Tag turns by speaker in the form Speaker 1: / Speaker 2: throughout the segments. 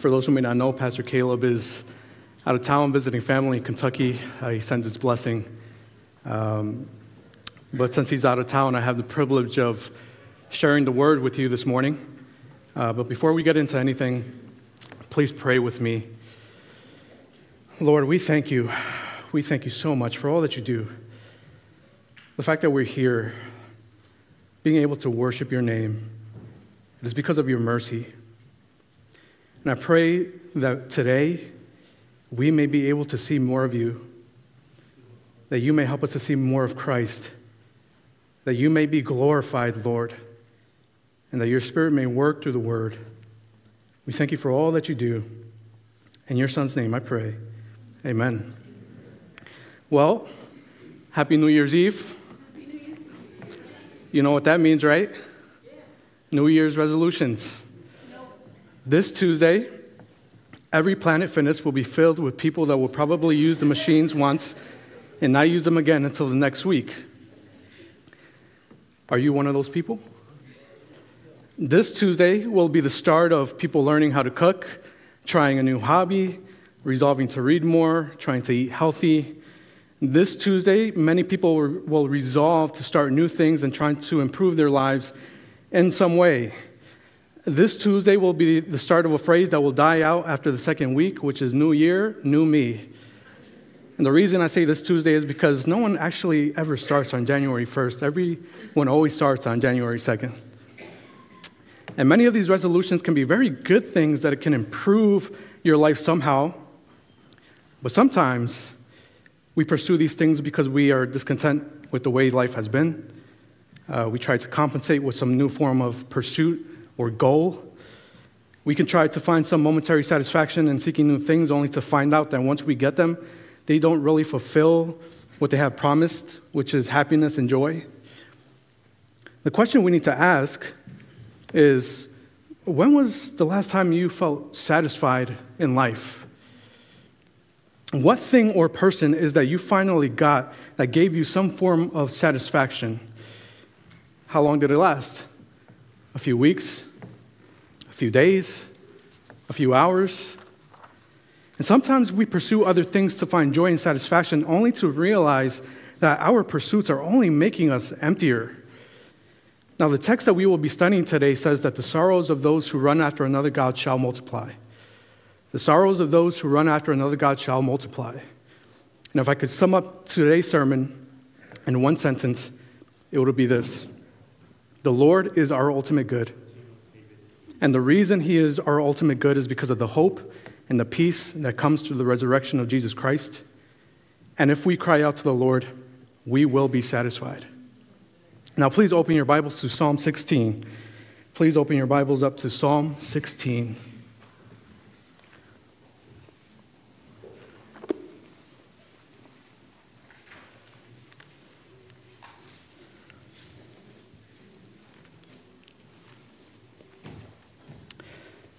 Speaker 1: For those who may not know, Pastor Caleb is out of town visiting family in Kentucky. Uh, he sends his blessing. Um, but since he's out of town, I have the privilege of sharing the word with you this morning. Uh, but before we get into anything, please pray with me. Lord, we thank you. We thank you so much for all that you do. The fact that we're here, being able to worship your name, it is because of your mercy. And I pray that today we may be able to see more of you, that you may help us to see more of Christ, that you may be glorified, Lord, and that your Spirit may work through the word. We thank you for all that you do. In your Son's name, I pray. Amen. Well, Happy New Year's Eve. You know what that means, right? New Year's resolutions. This Tuesday, every Planet Fitness will be filled with people that will probably use the machines once and not use them again until the next week. Are you one of those people? This Tuesday will be the start of people learning how to cook, trying a new hobby, resolving to read more, trying to eat healthy. This Tuesday, many people will resolve to start new things and trying to improve their lives in some way. This Tuesday will be the start of a phrase that will die out after the second week, which is New Year, New Me. And the reason I say this Tuesday is because no one actually ever starts on January 1st. Everyone always starts on January 2nd. And many of these resolutions can be very good things that can improve your life somehow. But sometimes we pursue these things because we are discontent with the way life has been. Uh, we try to compensate with some new form of pursuit or goal. We can try to find some momentary satisfaction in seeking new things only to find out that once we get them, they don't really fulfill what they have promised, which is happiness and joy. The question we need to ask is when was the last time you felt satisfied in life? What thing or person is that you finally got that gave you some form of satisfaction? How long did it last? A few weeks? Few days? A few hours? And sometimes we pursue other things to find joy and satisfaction only to realize that our pursuits are only making us emptier. Now, the text that we will be studying today says that the sorrows of those who run after another God shall multiply. The sorrows of those who run after another God shall multiply. And if I could sum up today's sermon in one sentence, it would be this The Lord is our ultimate good. And the reason He is our ultimate good is because of the hope and the peace that comes through the resurrection of Jesus Christ. And if we cry out to the Lord, we will be satisfied. Now, please open your Bibles to Psalm 16. Please open your Bibles up to Psalm 16.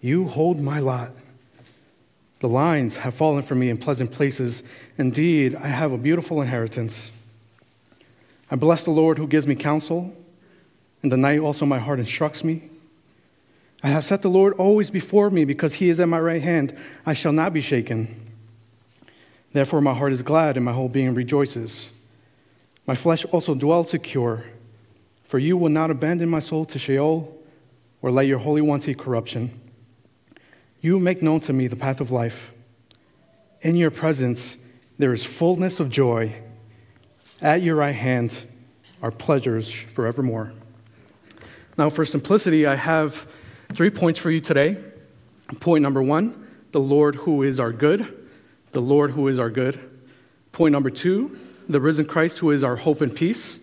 Speaker 1: You hold my lot. The lines have fallen for me in pleasant places. Indeed, I have a beautiful inheritance. I bless the Lord who gives me counsel. In the night also my heart instructs me. I have set the Lord always before me because he is at my right hand. I shall not be shaken. Therefore, my heart is glad and my whole being rejoices. My flesh also dwells secure, for you will not abandon my soul to Sheol or let your Holy One see corruption. You make known to me the path of life. In your presence, there is fullness of joy. At your right hand are pleasures forevermore. Now, for simplicity, I have three points for you today. Point number one the Lord who is our good. The Lord who is our good. Point number two the risen Christ who is our hope and peace.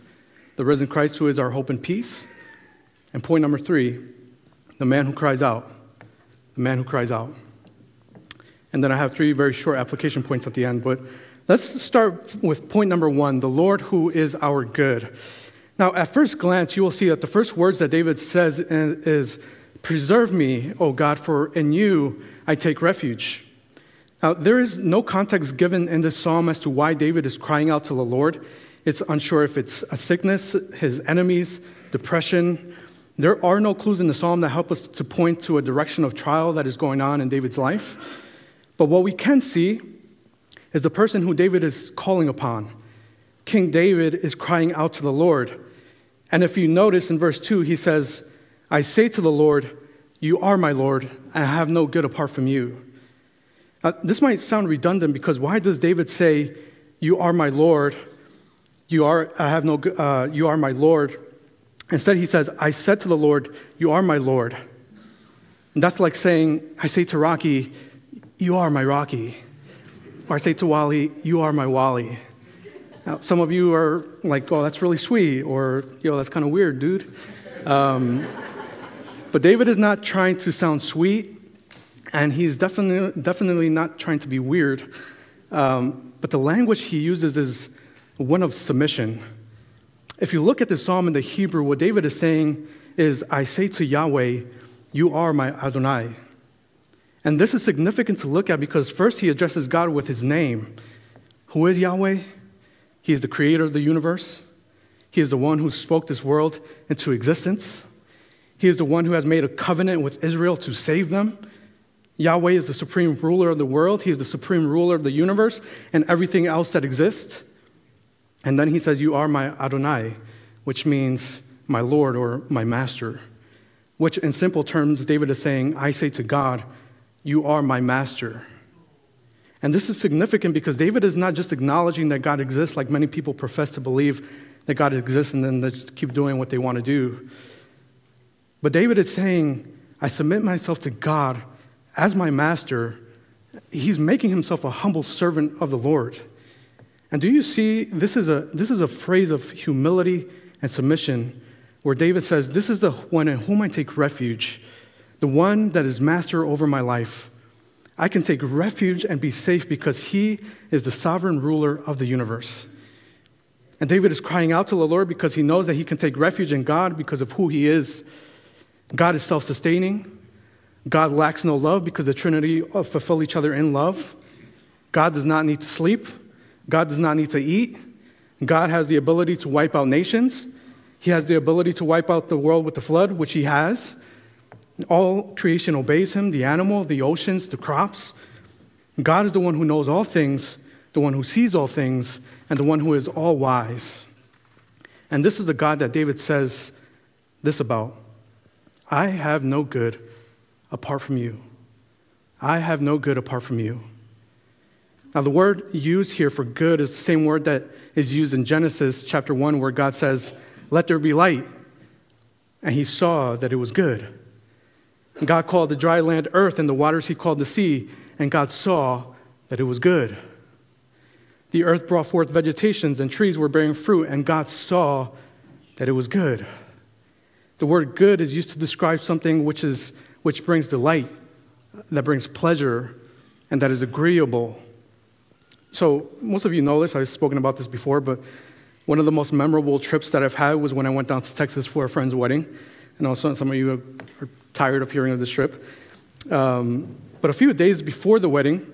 Speaker 1: The risen Christ who is our hope and peace. And point number three the man who cries out the man who cries out. And then I have three very short application points at the end. But let's start with point number one the Lord who is our good. Now, at first glance, you will see that the first words that David says is, Preserve me, O God, for in you I take refuge. Now, there is no context given in this psalm as to why David is crying out to the Lord. It's unsure if it's a sickness, his enemies, depression. There are no clues in the psalm that help us to point to a direction of trial that is going on in David's life. But what we can see is the person who David is calling upon. King David is crying out to the Lord. And if you notice in verse 2, he says, I say to the Lord, You are my Lord, and I have no good apart from you. Uh, this might sound redundant because why does David say, You are my Lord? You are, I have no, uh, you are my Lord. Instead, he says, I said to the Lord, You are my Lord. And that's like saying, I say to Rocky, You are my Rocky. Or I say to Wally, You are my Wally. Now, some of you are like, Oh, that's really sweet, or, Yo, that's kind of weird, dude. Um, but David is not trying to sound sweet and he's definitely, definitely not trying to be weird. Um, but the language he uses is one of submission. If you look at the psalm in the Hebrew, what David is saying is, I say to Yahweh, You are my Adonai. And this is significant to look at because first he addresses God with his name. Who is Yahweh? He is the creator of the universe. He is the one who spoke this world into existence. He is the one who has made a covenant with Israel to save them. Yahweh is the supreme ruler of the world, He is the supreme ruler of the universe and everything else that exists. And then He says, You are my Adonai, which means my Lord or my master. Which, in simple terms, David is saying, I say to God, You are my master. And this is significant because David is not just acknowledging that God exists, like many people profess to believe that God exists and then they just keep doing what they want to do. But David is saying, I submit myself to God as my master, he's making himself a humble servant of the Lord. And do you see, this is a, this is a phrase of humility and submission where David says, This is the one in whom I take refuge, the one that is master over my life. I can take refuge and be safe because he is the sovereign ruler of the universe. And David is crying out to the Lord because he knows that he can take refuge in God because of who he is. God is self sustaining, God lacks no love because the Trinity uh, fulfill each other in love. God does not need to sleep. God does not need to eat. God has the ability to wipe out nations. He has the ability to wipe out the world with the flood, which He has. All creation obeys Him the animal, the oceans, the crops. God is the one who knows all things, the one who sees all things, and the one who is all wise. And this is the God that David says this about I have no good apart from you. I have no good apart from you. Now, the word used here for good is the same word that is used in Genesis chapter 1, where God says, Let there be light. And he saw that it was good. And God called the dry land earth, and the waters he called the sea, and God saw that it was good. The earth brought forth vegetations, and trees were bearing fruit, and God saw that it was good. The word good is used to describe something which is which brings delight, that brings pleasure, and that is agreeable. So, most of you know this, I've spoken about this before, but one of the most memorable trips that I've had was when I went down to Texas for a friend's wedding. I know some of you are tired of hearing of this trip. Um, but a few days before the wedding,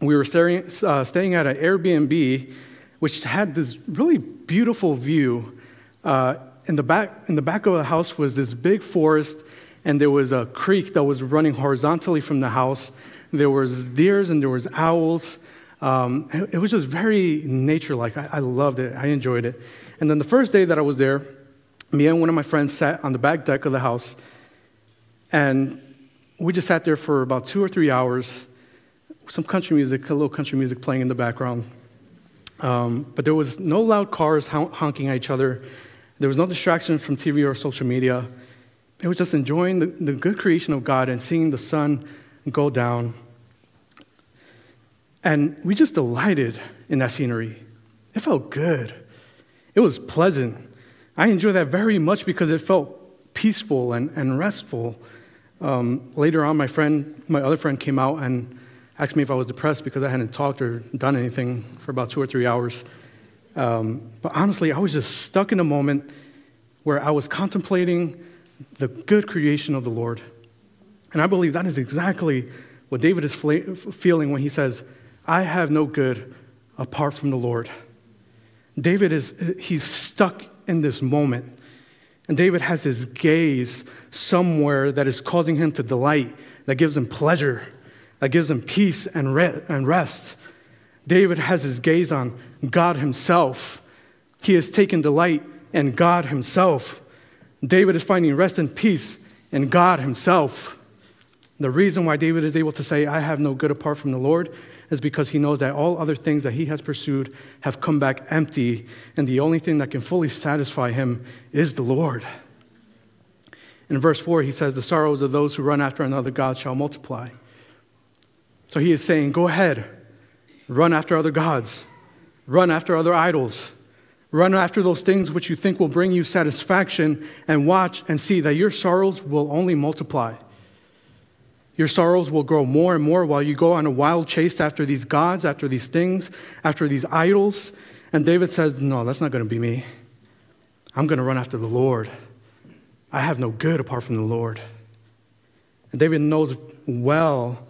Speaker 1: we were staying, uh, staying at an Airbnb which had this really beautiful view. Uh, in, the back, in the back of the house was this big forest and there was a creek that was running horizontally from the house. There was deers and there was owls. Um, it was just very nature-like. I, I loved it. I enjoyed it. And then the first day that I was there, me and one of my friends sat on the back deck of the house, and we just sat there for about two or three hours. Some country music, a little country music playing in the background. Um, but there was no loud cars honking at each other. There was no distraction from TV or social media. It was just enjoying the, the good creation of God and seeing the sun go down. And we just delighted in that scenery. It felt good. It was pleasant. I enjoyed that very much because it felt peaceful and, and restful. Um, later on, my friend, my other friend came out and asked me if I was depressed because I hadn't talked or done anything for about two or three hours. Um, but honestly, I was just stuck in a moment where I was contemplating the good creation of the Lord. And I believe that is exactly what David is feeling when he says, I have no good apart from the Lord. David is, he's stuck in this moment. And David has his gaze somewhere that is causing him to delight, that gives him pleasure, that gives him peace and rest. David has his gaze on God himself. He has taken delight in God himself. David is finding rest and peace in God himself. The reason why David is able to say, I have no good apart from the Lord, is because he knows that all other things that he has pursued have come back empty, and the only thing that can fully satisfy him is the Lord. In verse 4, he says, The sorrows of those who run after another God shall multiply. So he is saying, Go ahead, run after other gods, run after other idols, run after those things which you think will bring you satisfaction, and watch and see that your sorrows will only multiply. Your sorrows will grow more and more while you go on a wild chase after these gods, after these things, after these idols. And David says, No, that's not going to be me. I'm going to run after the Lord. I have no good apart from the Lord. And David knows well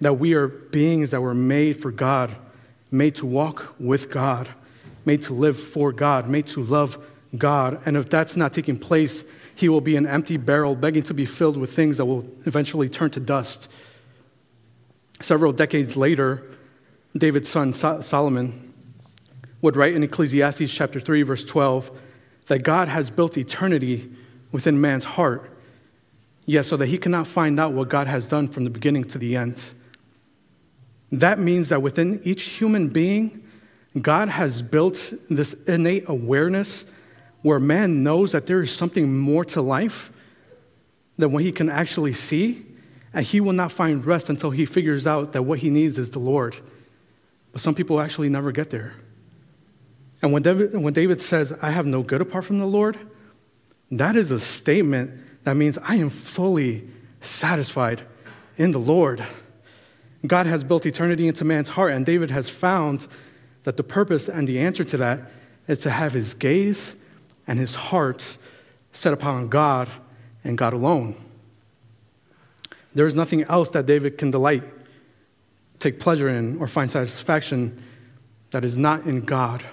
Speaker 1: that we are beings that were made for God, made to walk with God, made to live for God, made to love God. And if that's not taking place, he will be an empty barrel begging to be filled with things that will eventually turn to dust. Several decades later, David's son Solomon would write in Ecclesiastes chapter 3 verse 12 that God has built eternity within man's heart, yes, so that he cannot find out what God has done from the beginning to the end. That means that within each human being, God has built this innate awareness where man knows that there is something more to life than what he can actually see, and he will not find rest until he figures out that what he needs is the Lord. But some people actually never get there. And when David, when David says, I have no good apart from the Lord, that is a statement that means I am fully satisfied in the Lord. God has built eternity into man's heart, and David has found that the purpose and the answer to that is to have his gaze and his heart set upon God and God alone. There is nothing else that David can delight, take pleasure in, or find satisfaction that is not in God.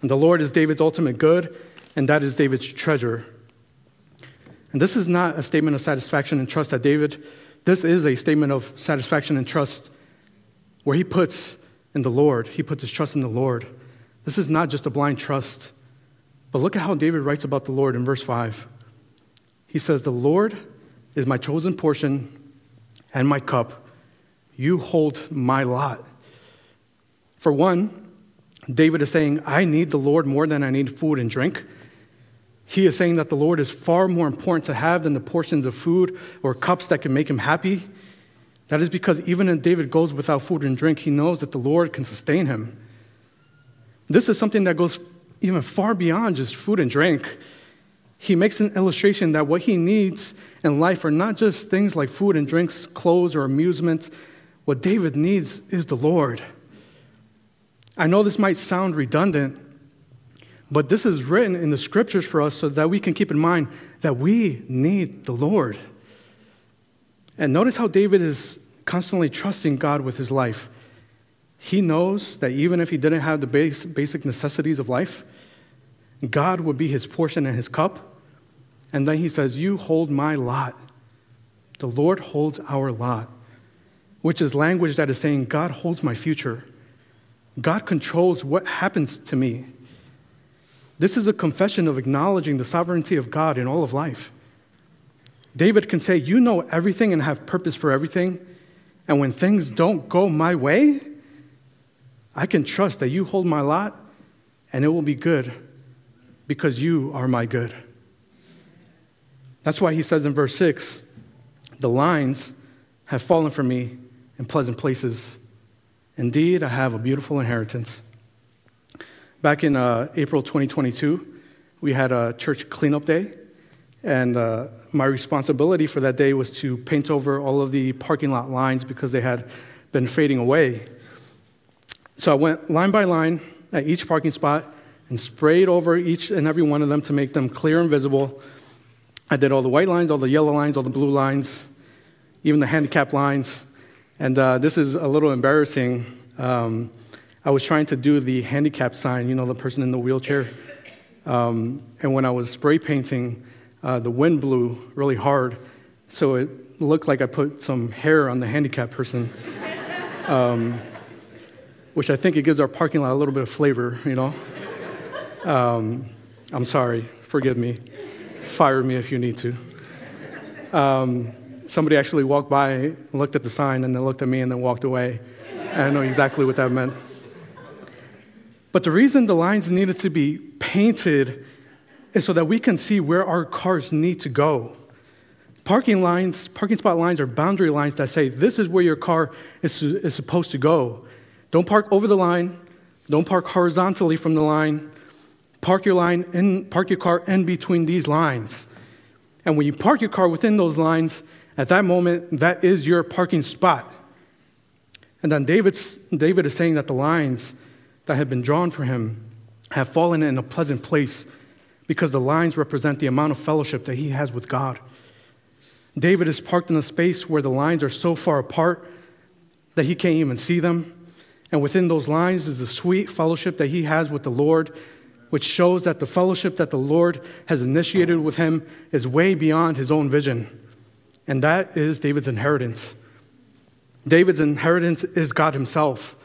Speaker 1: And the Lord is David's ultimate good, and that is David's treasure. And this is not a statement of satisfaction and trust that David, this is a statement of satisfaction and trust where he puts in the Lord, he puts his trust in the Lord. This is not just a blind trust but look at how David writes about the Lord in verse 5. He says, The Lord is my chosen portion and my cup. You hold my lot. For one, David is saying, I need the Lord more than I need food and drink. He is saying that the Lord is far more important to have than the portions of food or cups that can make him happy. That is because even if David goes without food and drink, he knows that the Lord can sustain him. This is something that goes even far beyond just food and drink. He makes an illustration that what he needs in life are not just things like food and drinks, clothes, or amusement. What David needs is the Lord. I know this might sound redundant, but this is written in the scriptures for us so that we can keep in mind that we need the Lord. And notice how David is constantly trusting God with his life. He knows that even if he didn't have the basic necessities of life, God would be his portion and his cup. And then he says, You hold my lot. The Lord holds our lot, which is language that is saying, God holds my future. God controls what happens to me. This is a confession of acknowledging the sovereignty of God in all of life. David can say, You know everything and have purpose for everything. And when things don't go my way, I can trust that you hold my lot and it will be good because you are my good. That's why he says in verse 6 the lines have fallen for me in pleasant places. Indeed, I have a beautiful inheritance. Back in uh, April 2022, we had a church cleanup day, And uh, my responsibility for that day was to paint over all of the parking lot lines because they had been fading away. So I went line by line at each parking spot and sprayed over each and every one of them to make them clear and visible. I did all the white lines, all the yellow lines, all the blue lines, even the handicap lines. And uh, this is a little embarrassing. Um, I was trying to do the handicap sign, you know, the person in the wheelchair. Um, and when I was spray painting, uh, the wind blew really hard, so it looked like I put some hair on the handicapped person, um, which I think it gives our parking lot a little bit of flavor, you know. Um, I'm sorry, forgive me. Fire me if you need to. Um, somebody actually walked by, looked at the sign, and then looked at me and then walked away. And I know exactly what that meant. But the reason the lines needed to be painted is so that we can see where our cars need to go. Parking lines, parking spot lines are boundary lines that say this is where your car is, is supposed to go. Don't park over the line. Don't park horizontally from the line. Park your line in, park your car in between these lines. And when you park your car within those lines, at that moment, that is your parking spot. And then David's, David is saying that the lines that have been drawn for him have fallen in a pleasant place because the lines represent the amount of fellowship that he has with God. David is parked in a space where the lines are so far apart that he can't even see them. And within those lines is the sweet fellowship that he has with the Lord, which shows that the fellowship that the Lord has initiated with him is way beyond his own vision. And that is David's inheritance. David's inheritance is God himself.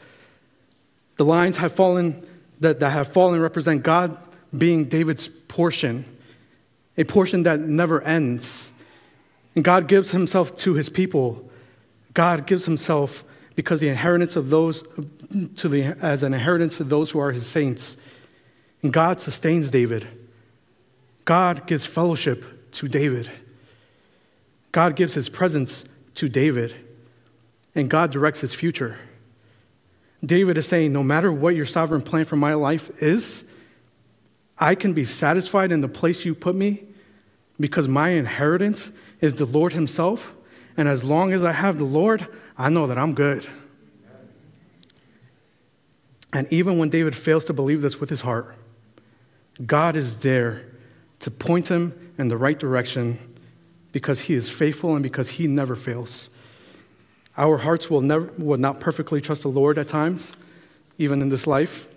Speaker 1: The lines have fallen that, that have fallen represent God being David's portion, a portion that never ends. And God gives himself to his people. God gives himself because the inheritance of those to the as an inheritance of those who are his saints. And God sustains David. God gives fellowship to David. God gives his presence to David. And God directs his future. David is saying, no matter what your sovereign plan for my life is, I can be satisfied in the place you put me because my inheritance is the Lord Himself. And as long as I have the Lord, I know that I'm good. And even when David fails to believe this with his heart, God is there to point him in the right direction because he is faithful and because he never fails. Our hearts will, never, will not perfectly trust the Lord at times, even in this life.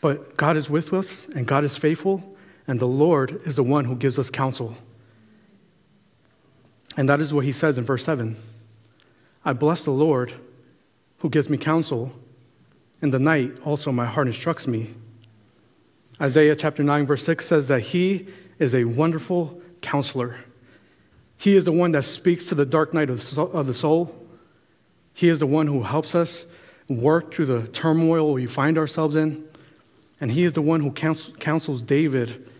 Speaker 1: But God is with us, and God is faithful, and the Lord is the one who gives us counsel. And that is what he says in verse 7 I bless the Lord who gives me counsel. In the night also my heart instructs me. Isaiah chapter 9, verse 6 says that he is a wonderful counselor. He is the one that speaks to the dark night of the soul. He is the one who helps us work through the turmoil we find ourselves in. And he is the one who counsels David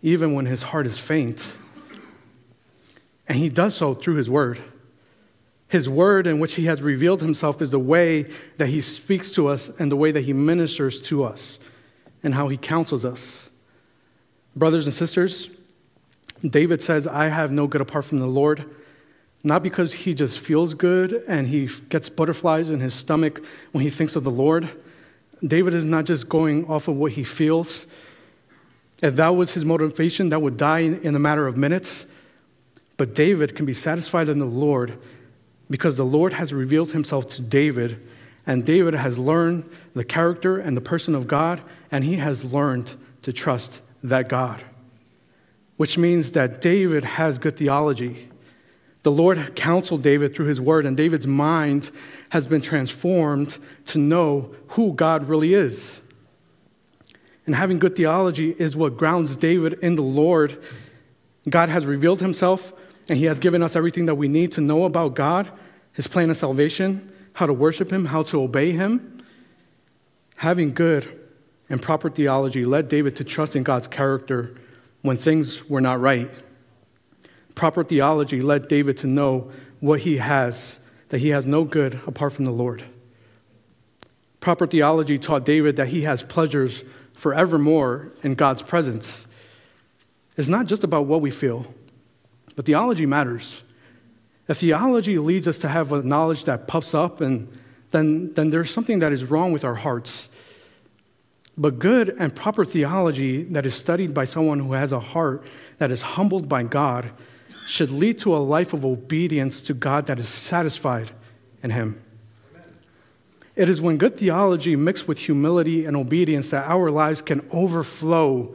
Speaker 1: even when his heart is faint. And he does so through his word. His word, in which he has revealed himself, is the way that he speaks to us and the way that he ministers to us and how he counsels us. Brothers and sisters, David says, I have no good apart from the Lord. Not because he just feels good and he gets butterflies in his stomach when he thinks of the Lord David is not just going off of what he feels. If that was his motivation, that would die in a matter of minutes. But David can be satisfied in the Lord because the Lord has revealed himself to David, and David has learned the character and the person of God, and he has learned to trust that God. Which means that David has good theology. The Lord counseled David through his word, and David's mind has been transformed to know who God really is. And having good theology is what grounds David in the Lord. God has revealed himself, and he has given us everything that we need to know about God, his plan of salvation, how to worship him, how to obey him. Having good and proper theology led David to trust in God's character when things were not right. Proper theology led David to know what he has, that he has no good apart from the Lord. Proper theology taught David that he has pleasures forevermore in God's presence. It's not just about what we feel, but theology matters. If theology leads us to have a knowledge that puffs up, and then, then there's something that is wrong with our hearts. But good and proper theology that is studied by someone who has a heart that is humbled by God should lead to a life of obedience to God that is satisfied in Him. It is when good theology mixed with humility and obedience that our lives can overflow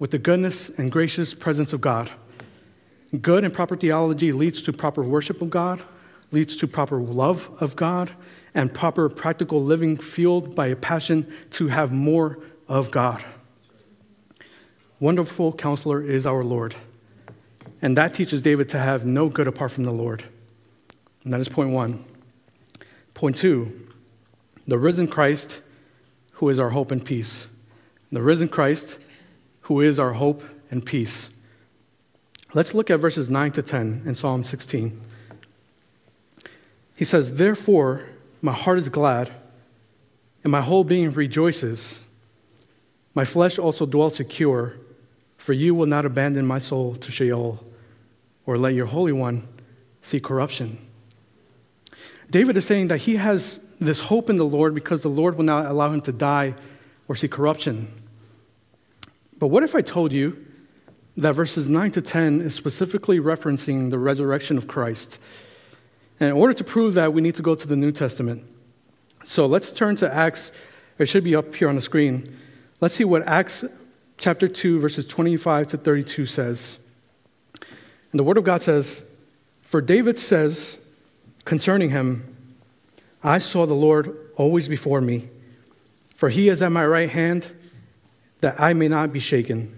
Speaker 1: with the goodness and gracious presence of God. Good and proper theology leads to proper worship of God, leads to proper love of God, and proper practical living fueled by a passion to have more of God. Wonderful counselor is our Lord. And that teaches David to have no good apart from the Lord. And that is point one. Point two the risen Christ, who is our hope and peace. The risen Christ, who is our hope and peace. Let's look at verses 9 to 10 in Psalm 16. He says, Therefore, my heart is glad, and my whole being rejoices. My flesh also dwells secure, for you will not abandon my soul to Sheol, or let your Holy One see corruption. David is saying that he has this hope in the Lord because the Lord will not allow him to die or see corruption. But what if I told you that verses 9 to 10 is specifically referencing the resurrection of Christ? And in order to prove that, we need to go to the New Testament. So let's turn to Acts. It should be up here on the screen. Let's see what Acts chapter 2, verses 25 to 32 says. And the Word of God says, For David says concerning him, I saw the Lord always before me, for he is at my right hand, that I may not be shaken.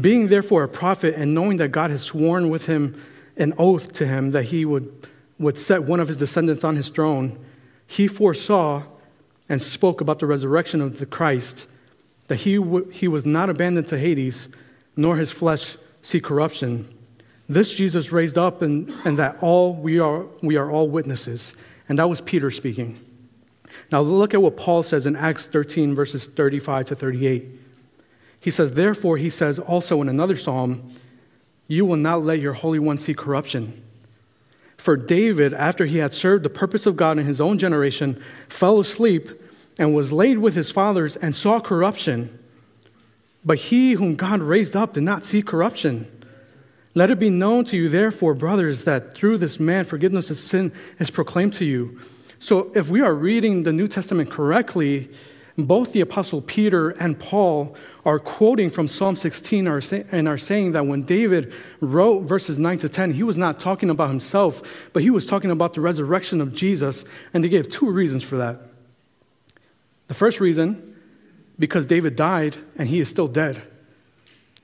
Speaker 1: Being therefore a prophet, and knowing that God has sworn with him an oath to him that he would would set one of his descendants on his throne, he foresaw and spoke about the resurrection of the Christ, that he, w- he was not abandoned to Hades, nor his flesh see corruption. This Jesus raised up, and, and that all we are, we are all witnesses. And that was Peter speaking. Now look at what Paul says in Acts 13, verses 35 to 38. He says, Therefore, he says also in another psalm, You will not let your Holy One see corruption. For David, after he had served the purpose of God in his own generation, fell asleep and was laid with his fathers and saw corruption. But he whom God raised up did not see corruption. Let it be known to you, therefore, brothers, that through this man forgiveness of sin is proclaimed to you. So, if we are reading the New Testament correctly, both the Apostle Peter and Paul are quoting from Psalm 16 and are saying that when David wrote verses 9 to 10, he was not talking about himself, but he was talking about the resurrection of Jesus, and they gave two reasons for that. The first reason, because David died and he is still dead.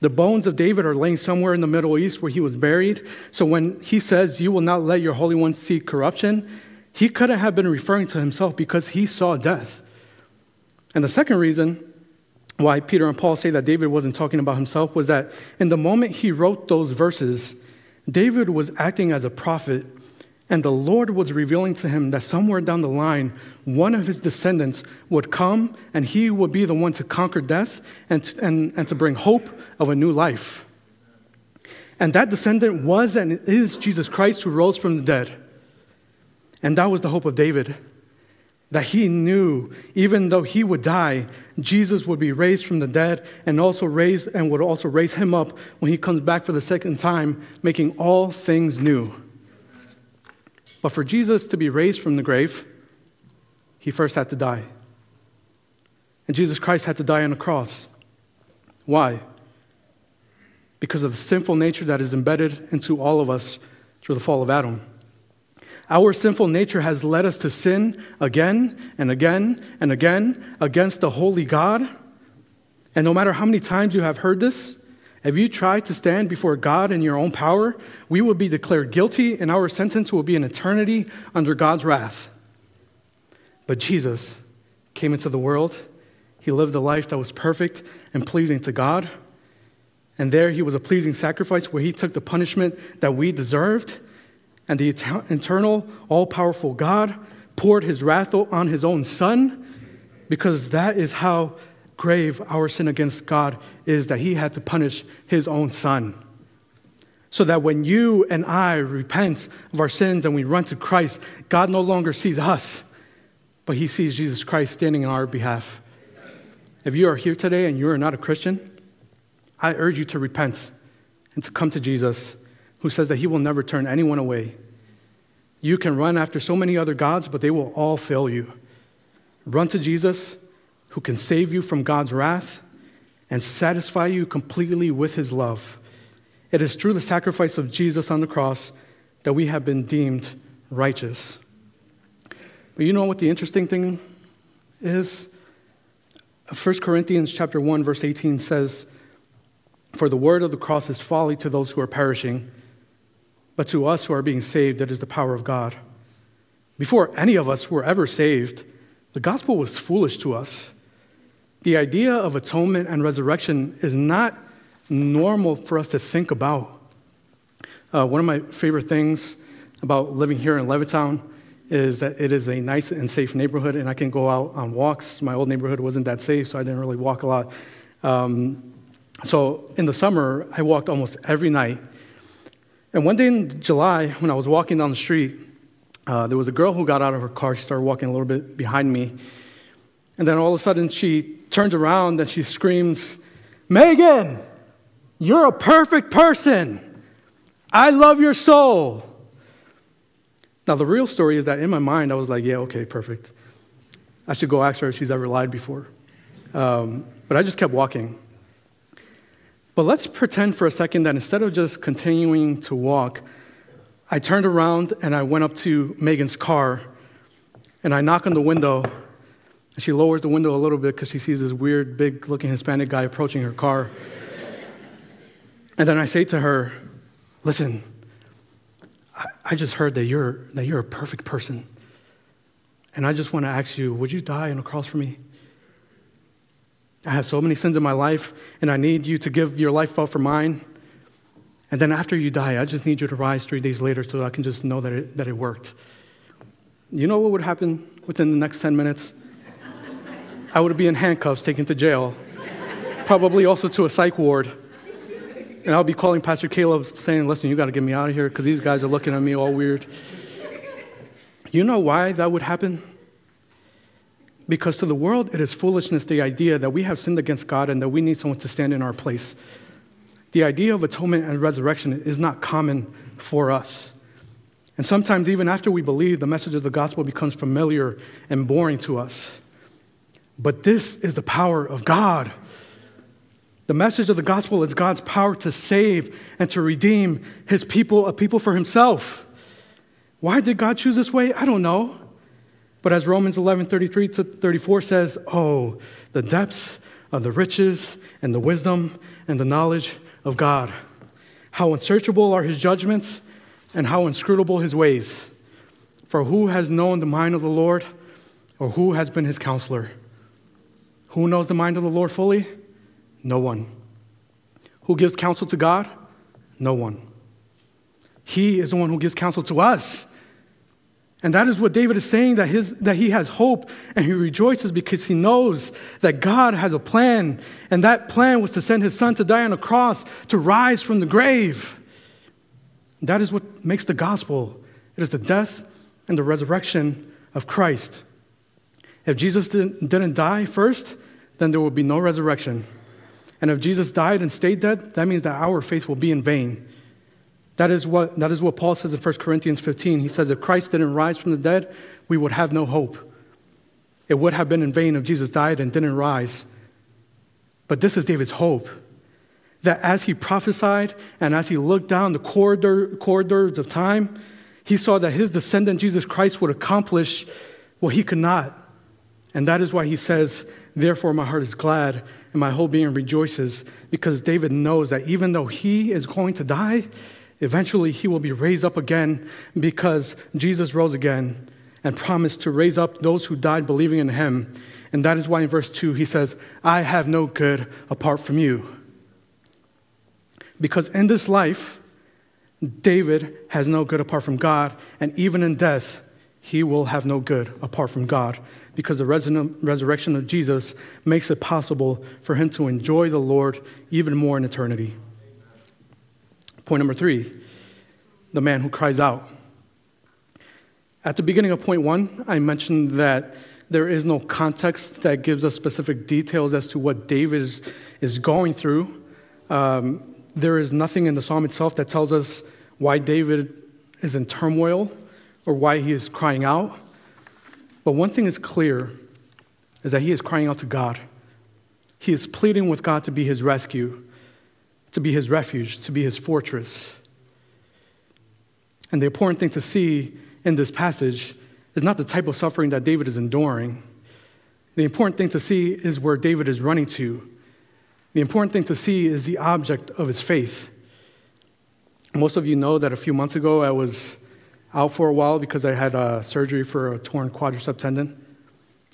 Speaker 1: The bones of David are laying somewhere in the Middle East where he was buried. So when he says, You will not let your Holy One see corruption, he couldn't have been referring to himself because he saw death. And the second reason why Peter and Paul say that David wasn't talking about himself was that in the moment he wrote those verses, David was acting as a prophet, and the Lord was revealing to him that somewhere down the line, one of his descendants would come and he would be the one to conquer death and, and, and to bring hope of a new life. And that descendant was and is Jesus Christ who rose from the dead. And that was the hope of David that he knew even though he would die, Jesus would be raised from the dead and also raise and would also raise him up when he comes back for the second time, making all things new. But for Jesus to be raised from the grave, he first had to die. And Jesus Christ had to die on the cross. Why? Because of the sinful nature that is embedded into all of us through the fall of Adam. Our sinful nature has led us to sin again and again and again against the holy God. And no matter how many times you have heard this, If you try to stand before God in your own power, we will be declared guilty, and our sentence will be an eternity under God's wrath. But Jesus came into the world. He lived a life that was perfect and pleasing to God. And there he was a pleasing sacrifice where he took the punishment that we deserved. And the eternal, all powerful God poured his wrath on his own son because that is how grave our sin against God is that he had to punish his own son. So that when you and I repent of our sins and we run to Christ, God no longer sees us, but he sees Jesus Christ standing on our behalf. If you are here today and you are not a Christian, I urge you to repent and to come to Jesus, who says that he will never turn anyone away. You can run after so many other gods, but they will all fail you. Run to Jesus, who can save you from God's wrath and satisfy you completely with his love. It is through the sacrifice of Jesus on the cross that we have been deemed righteous. But you know what the interesting thing is? 1 Corinthians chapter 1 verse 18 says, "For the word of the cross is folly to those who are perishing, but to us who are being saved it is the power of God." Before any of us were ever saved, the gospel was foolish to us. The idea of atonement and resurrection is not normal for us to think about. Uh, one of my favorite things about living here in Levittown is that it is a nice and safe neighborhood, and I can go out on walks. My old neighborhood wasn't that safe, so I didn't really walk a lot. Um, so in the summer, I walked almost every night. And one day in July, when I was walking down the street, uh, there was a girl who got out of her car. She started walking a little bit behind me. And then all of a sudden, she turns around and she screams, Megan, you're a perfect person. I love your soul. Now, the real story is that in my mind, I was like, yeah, okay, perfect. I should go ask her if she's ever lied before. Um, but I just kept walking. But let's pretend for a second that instead of just continuing to walk, I turned around and I went up to Megan's car and I knock on the window she lowers the window a little bit because she sees this weird, big looking Hispanic guy approaching her car. and then I say to her, Listen, I, I just heard that you're, that you're a perfect person. And I just want to ask you, would you die on a cross for me? I have so many sins in my life, and I need you to give your life up for mine. And then after you die, I just need you to rise three days later so I can just know that it, that it worked. You know what would happen within the next 10 minutes? I would be in handcuffs taken to jail, probably also to a psych ward. And I'll be calling Pastor Caleb saying, Listen, you got to get me out of here because these guys are looking at me all weird. You know why that would happen? Because to the world, it is foolishness the idea that we have sinned against God and that we need someone to stand in our place. The idea of atonement and resurrection is not common for us. And sometimes, even after we believe, the message of the gospel becomes familiar and boring to us. But this is the power of God. The message of the gospel is God's power to save and to redeem his people, a people for himself. Why did God choose this way? I don't know. But as Romans 11 33 to 34 says, Oh, the depths of the riches and the wisdom and the knowledge of God. How unsearchable are his judgments and how inscrutable his ways. For who has known the mind of the Lord, or who has been his counselor? Who knows the mind of the Lord fully? No one. Who gives counsel to God? No one. He is the one who gives counsel to us. And that is what David is saying that, his, that he has hope and he rejoices because he knows that God has a plan. And that plan was to send his son to die on a cross, to rise from the grave. That is what makes the gospel it is the death and the resurrection of Christ. If Jesus didn't, die first, then there will be no resurrection. And if Jesus died and stayed dead, that means that our faith will be in vain. That is what, that is what Paul says in 1 Corinthians 15. He says, If Christ didn't rise from the dead, we would have no hope. It would have been in vain if Jesus died and didn't rise. But this is David's hope that as he prophesied and as he looked down the corridor, corridors of time, he saw that his descendant, Jesus Christ, would accomplish what he could not. And that is why he says, Therefore, my heart is glad and my whole being rejoices because David knows that even though he is going to die, eventually he will be raised up again because Jesus rose again and promised to raise up those who died believing in him. And that is why in verse 2 he says, I have no good apart from you. Because in this life, David has no good apart from God, and even in death, he will have no good apart from God because the resurrection of Jesus makes it possible for him to enjoy the Lord even more in eternity. Point number three the man who cries out. At the beginning of point one, I mentioned that there is no context that gives us specific details as to what David is, is going through. Um, there is nothing in the psalm itself that tells us why David is in turmoil or why he is crying out. But one thing is clear is that he is crying out to God. He is pleading with God to be his rescue, to be his refuge, to be his fortress. And the important thing to see in this passage is not the type of suffering that David is enduring. The important thing to see is where David is running to. The important thing to see is the object of his faith. Most of you know that a few months ago I was out for a while because I had a surgery for a torn quadricep tendon.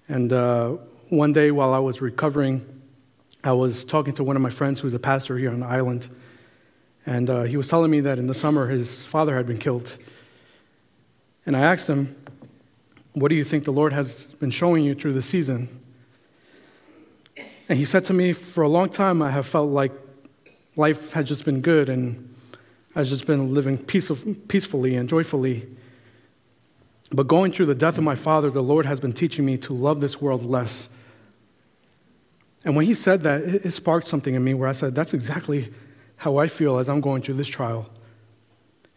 Speaker 1: And uh, one day while I was recovering, I was talking to one of my friends who's a pastor here on the island. And uh, he was telling me that in the summer his father had been killed. And I asked him, What do you think the Lord has been showing you through the season? And he said to me, For a long time, I have felt like life had just been good and I've just been living peacefully and joyfully. But going through the death of my father, the Lord has been teaching me to love this world less. And when he said that, it, sparked something in me where I said, That's exactly how I feel as I'm going through this trial.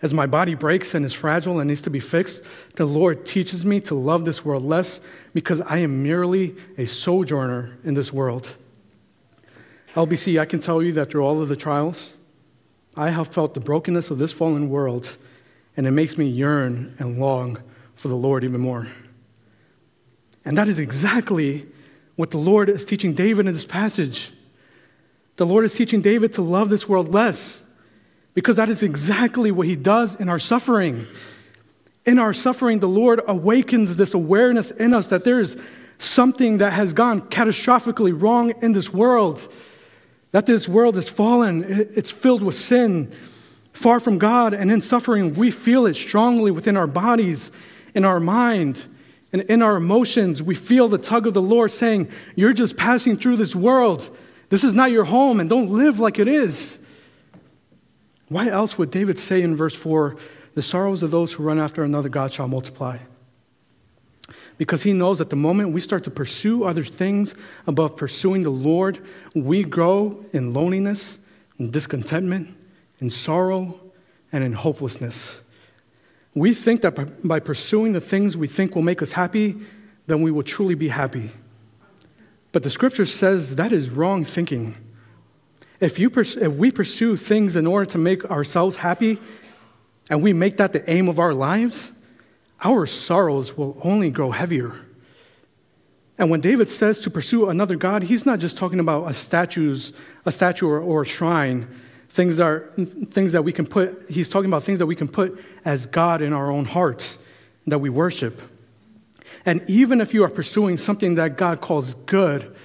Speaker 1: As my body breaks and is fragile and needs to be fixed, the Lord teaches me to love this world less because I am merely a sojourner in this world. LBC, I can tell you that through all of the trials, I have felt the brokenness of this fallen world, and it makes me yearn and long for the Lord even more. And that is exactly what the Lord is teaching David in this passage. The Lord is teaching David to love this world less because that is exactly what he does in our suffering. In our suffering, the Lord awakens this awareness in us that there is something that has gone catastrophically wrong in this world that this world is fallen, it's filled with sin, far from God, and in suffering, we feel it strongly within our bodies, in our mind, and in our emotions. We feel the tug of the Lord saying, You're just passing through this world. This is not your home, and don't live like it is. Why else would David say in verse 4, The sorrows of those who run after another God shall multiply? because he knows that the moment we start to pursue other things above pursuing the Lord, we grow in loneliness, in discontentment, in sorrow, and in hopelessness. We think that by, pursuing the things we think will make us happy, then we will truly be happy. But the scripture says that is wrong thinking. If, you pers- if we pursue things in order to make ourselves happy, and we make that the aim of our lives, our sorrows will only grow heavier. And when David says to pursue another God, he's not just talking about a statues, a statue or, or a shrine, things are, things that we can put, he's talking about things that we can put as God in our own hearts that we worship. And even if you are pursuing something that God calls good,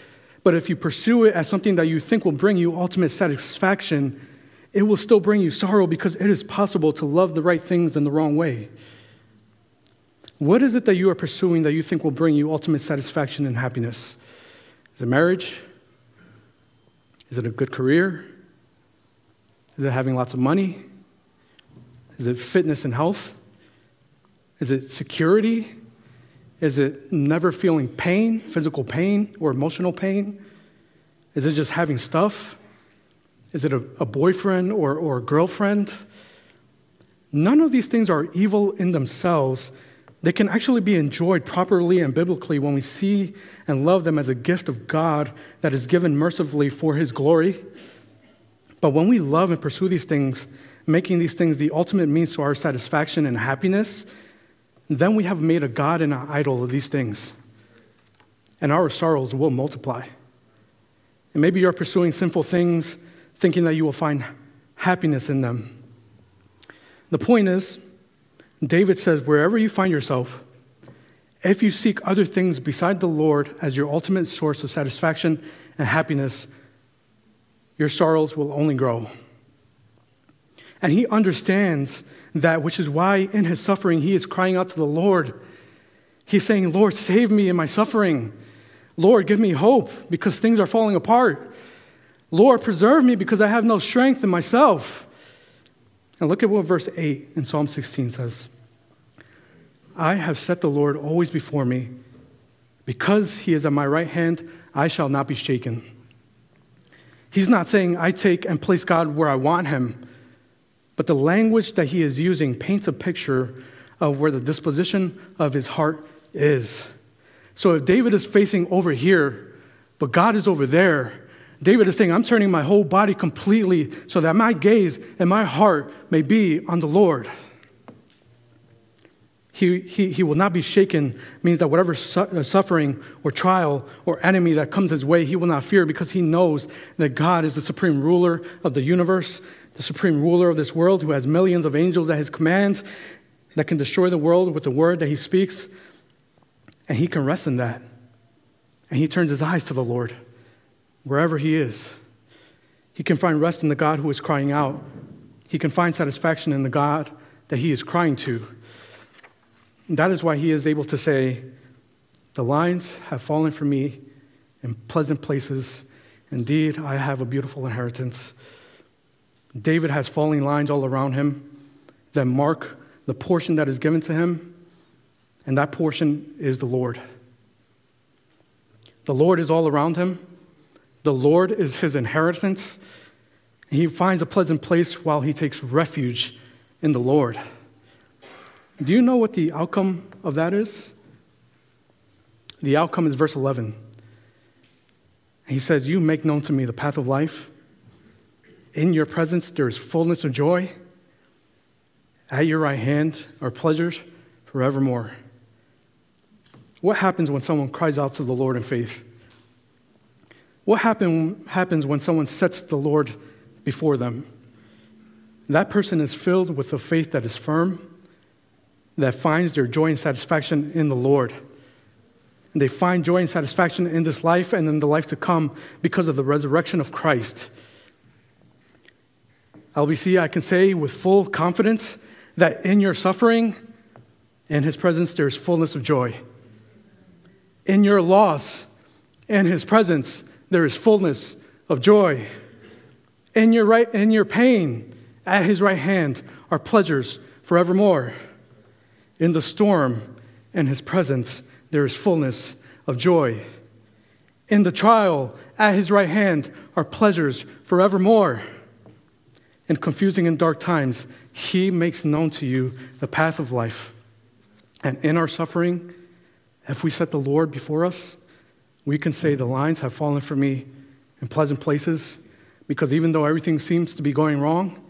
Speaker 1: but if you pursue it as something that you think will bring you ultimate satisfaction, it will still bring you sorrow because it is possible to love the right things in the wrong way. What is it that you are pursuing that you think will bring you ultimate satisfaction and happiness? Is it marriage? Is it a good career? Is it having lots of money? Is it fitness and health? Is it security? Is it never feeling pain, physical pain or emotional pain? Is it just having stuff? Is it a, a boyfriend or, or a girlfriend? None of these things are evil in themselves they can actually be enjoyed properly and biblically when we see and love them as a gift of God that is given mercifully for His glory. But when we love and pursue these things, making these things the ultimate means to our satisfaction and happiness, then we have made a God and an idol of these things. and our sorrows will multiply. And maybe you're pursuing sinful things, thinking that you will find happiness in them. The point is, David says, wherever you find yourself, if you seek other things beside the Lord as your ultimate source of satisfaction and happiness, your sorrows will only grow. And he understands that, which is why in his suffering he is crying out to the Lord. He's saying, Lord, save me in my suffering. Lord, give me hope because things are falling apart. Lord, preserve me because I have no strength in myself. And look at what verse 8 in Psalm 16 says I have set the Lord always before me. Because he is at my right hand, I shall not be shaken. He's not saying I take and place God where I want him. But the language that he is using paints a picture of where the disposition of his heart is. So if David is facing over here, but God is over there, David is saying, I'm turning my whole body completely so that my gaze and my heart may be on the Lord. He, he, he will not be shaken means that whatever su- uh, suffering or trial or enemy that comes his way, he will not fear because he knows that God is the supreme ruler of the universe the supreme ruler of this world who has millions of angels at his command that can destroy the world with the word that he speaks. And he can rest in that. And he turns his eyes to the Lord wherever he is. He can find rest in the God who is crying out. He can find satisfaction in the God that he is crying to. That is why he is able to say, The lines have fallen for me in pleasant places. Indeed, I have a beautiful inheritance. David has falling lines all around him that mark the portion that is given to him, and that portion is the Lord. The Lord is all around him, the Lord is his inheritance. He finds a pleasant place while he takes refuge in the Lord. Do you know what the outcome of that is? The outcome is verse 11. He says, You make known to me the path of life. In your presence there is fullness of joy. At your right hand are pleasures forevermore. What happens when someone cries out to the Lord in faith? What happen, happens when someone sets the Lord before them? That person is filled with a faith that is firm, that finds their joy and satisfaction in the Lord. And they find joy and satisfaction in this life and in the life to come because of the resurrection of Christ. LBC, I can say with full confidence that in your suffering, in His presence, there's fullness of joy. In your loss, in His presence, there is fullness of joy. In your, right, in your pain, at His right hand, are pleasures forevermore. In the storm, in His presence, there is fullness of joy. In the trial, at His right hand, are pleasures forevermore in confusing and dark times, He makes known to you the path of life. And in our suffering, if we set the Lord before us, we can say, The lines have fallen for me in pleasant places, because even though everything seems to be going wrong,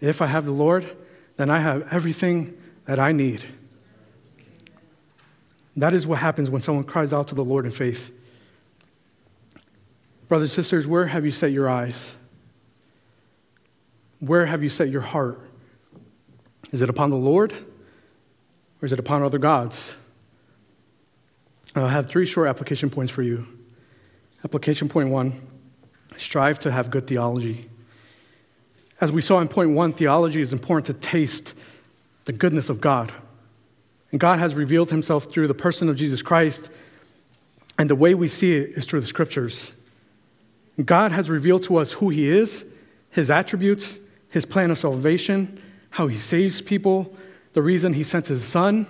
Speaker 1: if I have the Lord, then I have everything that I need. That is what happens when someone cries out to the Lord in faith. Brothers and sisters, where have you set your eyes? Where have you set your heart? Is it upon the Lord or is it upon other gods? I have three short application points for you. Application point one strive to have good theology. As we saw in point one, theology is important to taste the goodness of God. And God has revealed himself through the person of Jesus Christ, and the way we see it is through the scriptures. God has revealed to us who he is, his attributes, his plan of salvation, how he saves people, the reason he sent his son.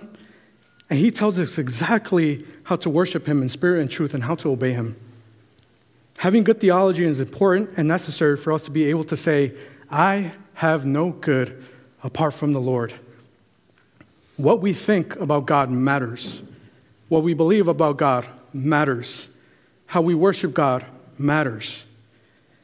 Speaker 1: And he tells us exactly how to worship him in spirit and truth and how to obey him. Having good theology is important and necessary for us to be able to say, I have no good apart from the Lord. What we think about God matters. What we believe about God matters. How we worship God matters.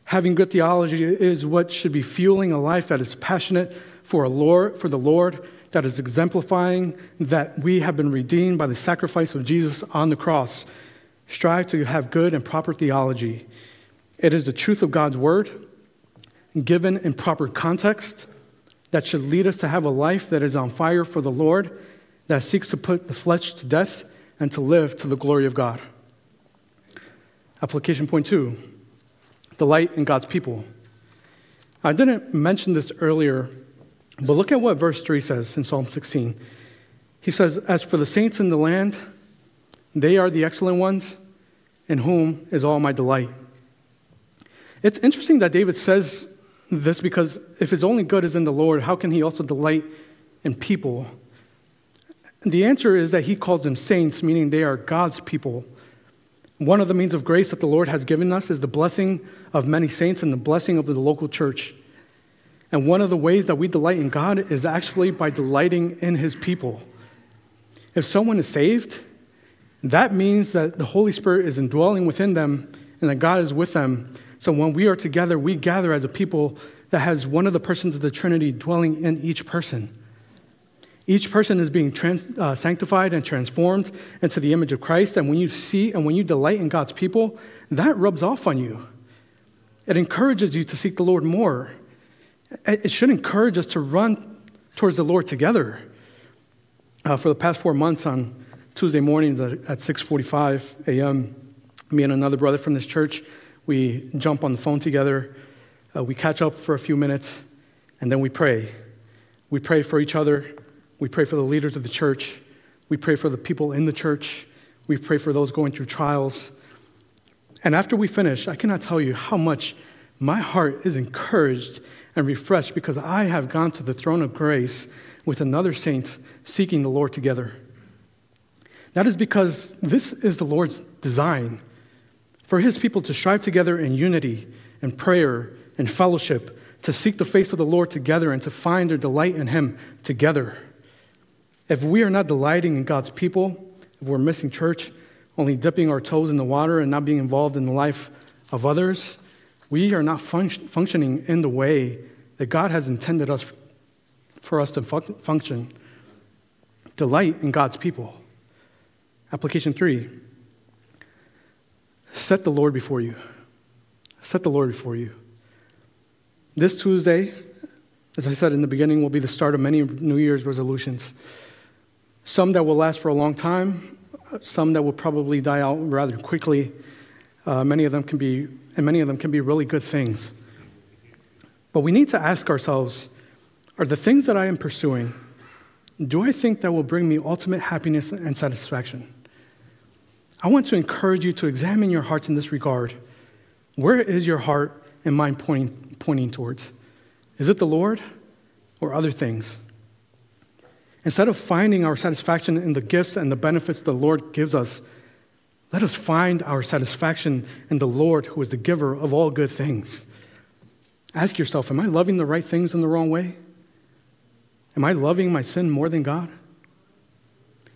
Speaker 1: Having good theology is what should be fueling a life that is passionate for, a Lord, for the Lord, that is exemplifying that we have been redeemed by the sacrifice of Jesus on the cross. strive to have good and proper theology. It is the truth of God's word, given in proper context, that should lead us to have a life that is on fire for the Lord, that seeks to put the flesh to death and to live to the glory of God. Application point two delight in God's people. I didn't mention this earlier, but look at what verse 3 says in Psalm 16. He says, As for the saints in the land, they are the excellent ones, in whom is all my delight. It's interesting that David says this because if his only good is in the Lord, how can he also delight in people? the answer is that he calls them saints, meaning they are God's people. One of the means of grace that the Lord has given us is the blessing of many saints and the blessing of the local church. And one of the ways that we delight in God is actually by delighting in his people. If someone is saved, that means that the Holy Spirit is indwelling within them and that God is with them. So when we are together, we gather as a people that has one of the persons of the Trinity dwelling in each person. Each person is being trans, uh, sanctified and transformed into the image of Christ. And when you see and when you delight in God's people, that rubs off on you. It encourages you to seek the Lord more. It should encourage us to run towards the Lord together. Uh, for the past four months on Tuesday mornings at 6:45 a.m., me and another brother from this church, we jump on the phone together. Uh, we catch up for a few minutes, and then we pray. We pray for each other. We pray for the leaders of the church. We pray for the people in the church. We pray for those going through trials. And after we finish, I cannot tell you how much my heart is encouraged and refreshed because I have gone to the throne of grace with another saint seeking the Lord together. That is because this is the Lord's design for his people to strive together in unity and prayer and fellowship, to seek the face of the Lord together and to find their delight in him together. If we are not delighting in God's people, if we're missing church, only dipping our toes in the water and not being involved in the life of others, we are not functioning in the way that God has intended us for us to function. Delight in God's people. Application three set the Lord before you. Set the Lord before you. This Tuesday, as I said in the beginning, will be the start of many New Year's resolutions. Some that will last for a long time, some that will probably die out rather quickly. Uh, many of them can be, and many of them can be really good things. But we need to ask ourselves are the things that I am pursuing, do I think that will bring me ultimate happiness and satisfaction? I want to encourage you to examine your hearts in this regard. Where is your heart and mind pointing, pointing towards? Is it the Lord or other things? Instead of finding our satisfaction in the gifts and the benefits the Lord gives us, let us find our satisfaction in the Lord who is the giver of all good things. Ask yourself Am I loving the right things in the wrong way? Am I loving my sin more than God?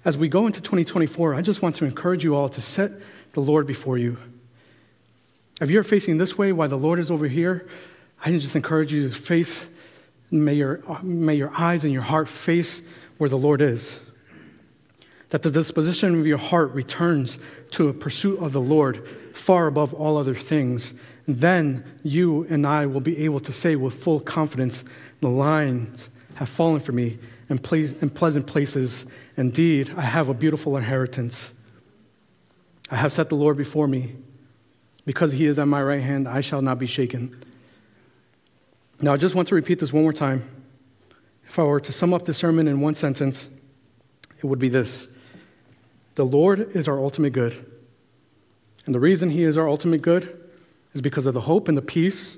Speaker 1: As we go into 2024, I just want to encourage you all to set the Lord before you. If you're facing this way while the Lord is over here, I just encourage you to face, may your, may your eyes and your heart face where the Lord is. That the disposition of your heart returns to a pursuit of the Lord far above all other things. Then you and I will be able to say with full confidence, The lines have fallen for me in, in pleasant places. Indeed, I have a beautiful inheritance. I have set the Lord before me. Because he is at my right hand, I shall not be shaken. Now, I just want to repeat this one more time. If I were to sum up the sermon in one sentence, it would be this The Lord is our ultimate good. And the reason He is our ultimate good is because of the hope and the peace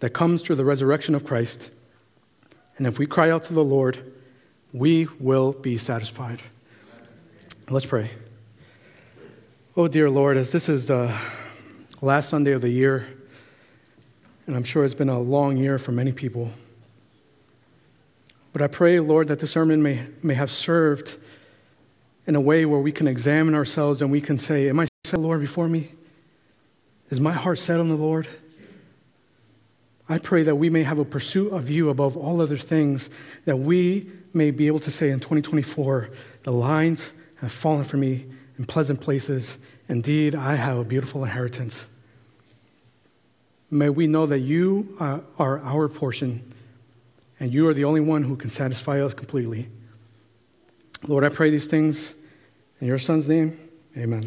Speaker 1: that comes through the resurrection of Christ. And if we cry out to the Lord, we will be satisfied. Let's pray. Oh, dear Lord, as this is the last Sunday of the year, and I'm sure it's been a long year for many people. But I pray, Lord, that the sermon may, may have served in a way where we can examine ourselves and we can say, Am I set, Lord, before me? Is my heart set on the Lord? I pray that we may have a pursuit of you above all other things, that we may be able to say in 2024, the lines have fallen for me in pleasant places. Indeed, I have a beautiful inheritance. May we know that you uh, are our portion and you are the only one who can satisfy us completely. Lord, I pray these things in your Son's name. Amen.